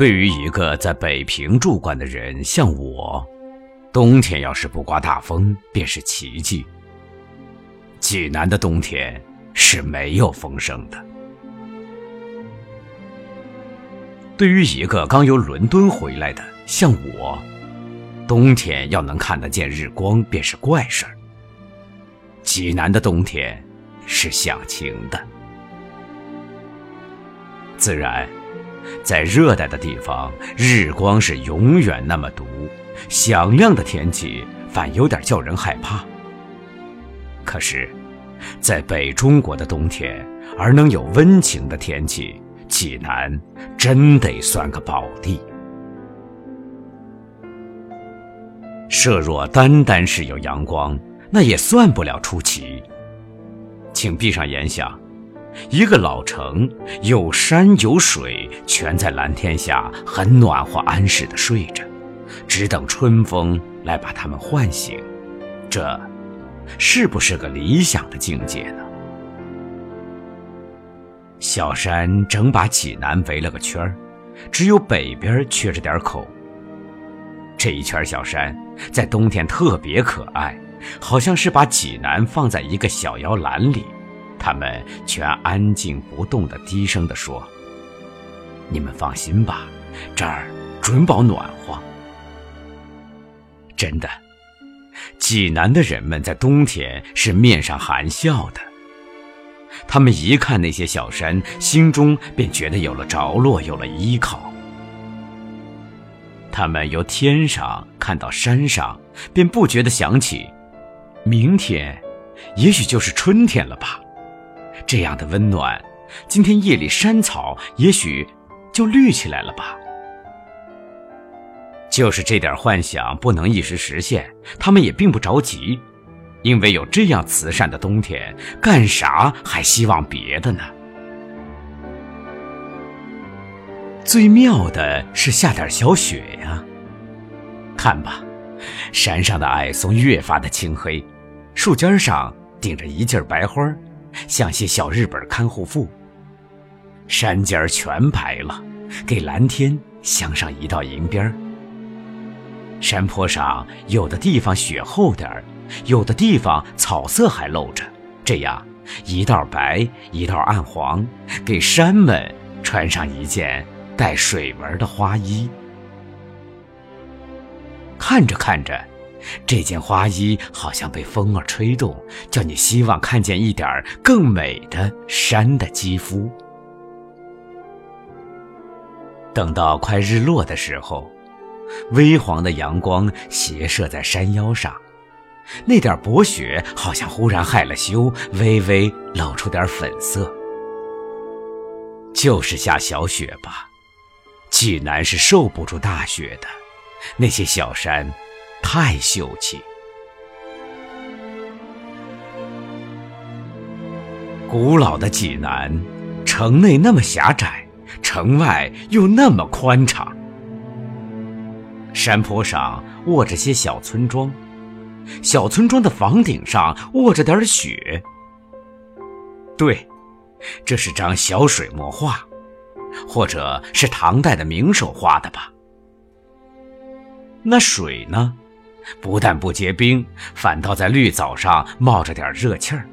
对于一个在北平住惯的人，像我，冬天要是不刮大风，便是奇迹。济南的冬天是没有风声的。对于一个刚由伦敦回来的，像我，冬天要能看得见日光，便是怪事。济南的冬天是响晴的。自然，在热带的地方，日光是永远那么毒，响亮的天气反有点叫人害怕。可是，在北中国的冬天，而能有温情的天气。济南真得算个宝地。设若单单是有阳光，那也算不了出奇。请闭上眼想，一个老城，有山有水，全在蓝天下，很暖和安适的睡着，只等春风来把他们唤醒。这，是不是个理想的境界呢？小山整把济南围了个圈儿，只有北边缺着点口。这一圈小山在冬天特别可爱，好像是把济南放在一个小摇篮里，他们全安静不动地低声地说：“你们放心吧，这儿准保暖和。”真的，济南的人们在冬天是面上含笑的。他们一看那些小山，心中便觉得有了着落，有了依靠。他们由天上看到山上，便不觉得想起，明天，也许就是春天了吧？这样的温暖，今天夜里山草也许就绿起来了吧？就是这点幻想不能一时实现，他们也并不着急。因为有这样慈善的冬天，干啥还希望别的呢？最妙的是下点小雪呀！看吧，山上的矮松越发的青黑，树尖上顶着一劲白花，像些小日本看护妇。山尖儿全白了，给蓝天镶上一道银边儿山坡上有的地方雪厚点儿。有的地方草色还露着，这样一道白一道暗黄，给山们穿上一件带水纹的花衣。看着看着，这件花衣好像被风儿吹动，叫你希望看见一点更美的山的肌肤。等到快日落的时候，微黄的阳光斜射在山腰上。那点薄雪好像忽然害了羞，微微露出点粉色。就是下小雪吧，济南是受不住大雪的。那些小山，太秀气。古老的济南，城内那么狭窄，城外又那么宽敞。山坡上卧着些小村庄。小村庄的房顶上卧着点雪。对，这是张小水墨画，或者是唐代的名手画的吧？那水呢，不但不结冰，反倒在绿藻上冒着点热气儿。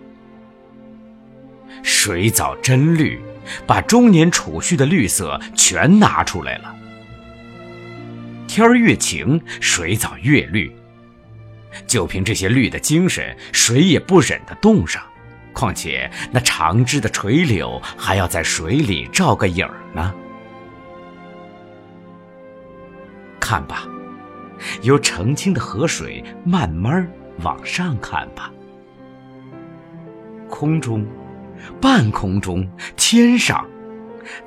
水藻真绿，把中年储蓄的绿色全拿出来了。天儿越晴，水藻越绿。就凭这些绿的精神，谁也不忍得冻上。况且那长枝的垂柳还要在水里照个影儿呢。看吧，由澄清的河水慢慢往上看吧。空中、半空中、天上，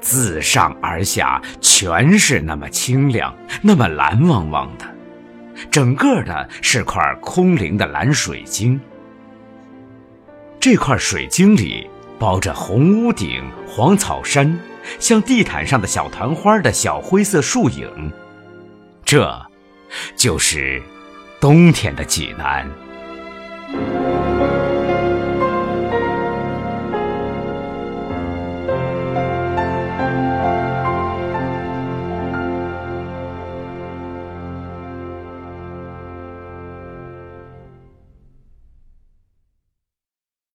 自上而下，全是那么清亮，那么蓝汪汪的。整个的是块空灵的蓝水晶，这块水晶里包着红屋顶、黄草山，像地毯上的小团花的小灰色树影，这，就是冬天的济南。